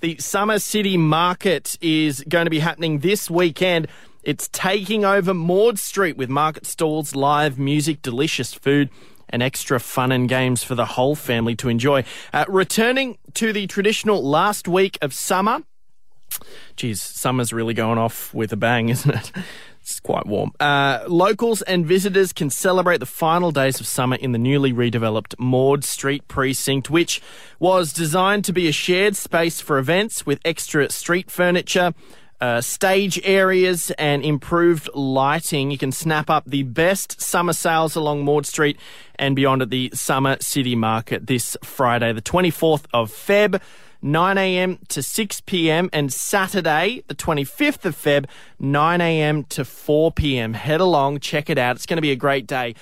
The Summer City Market is going to be happening this weekend. It's taking over Maud Street with market stalls, live music, delicious food, and extra fun and games for the whole family to enjoy. Uh, returning to the traditional last week of summer. Geez, summer's really going off with a bang, isn't it? It's quite warm. Uh, locals and visitors can celebrate the final days of summer in the newly redeveloped Maud Street precinct, which was designed to be a shared space for events with extra street furniture. Uh, stage areas and improved lighting. You can snap up the best summer sales along Maud Street and beyond at the Summer City Market this Friday, the 24th of Feb. 9 a.m. to 6 p.m. and Saturday, the 25th of Feb, 9 a.m. to 4 p.m. Head along, check it out. It's going to be a great day.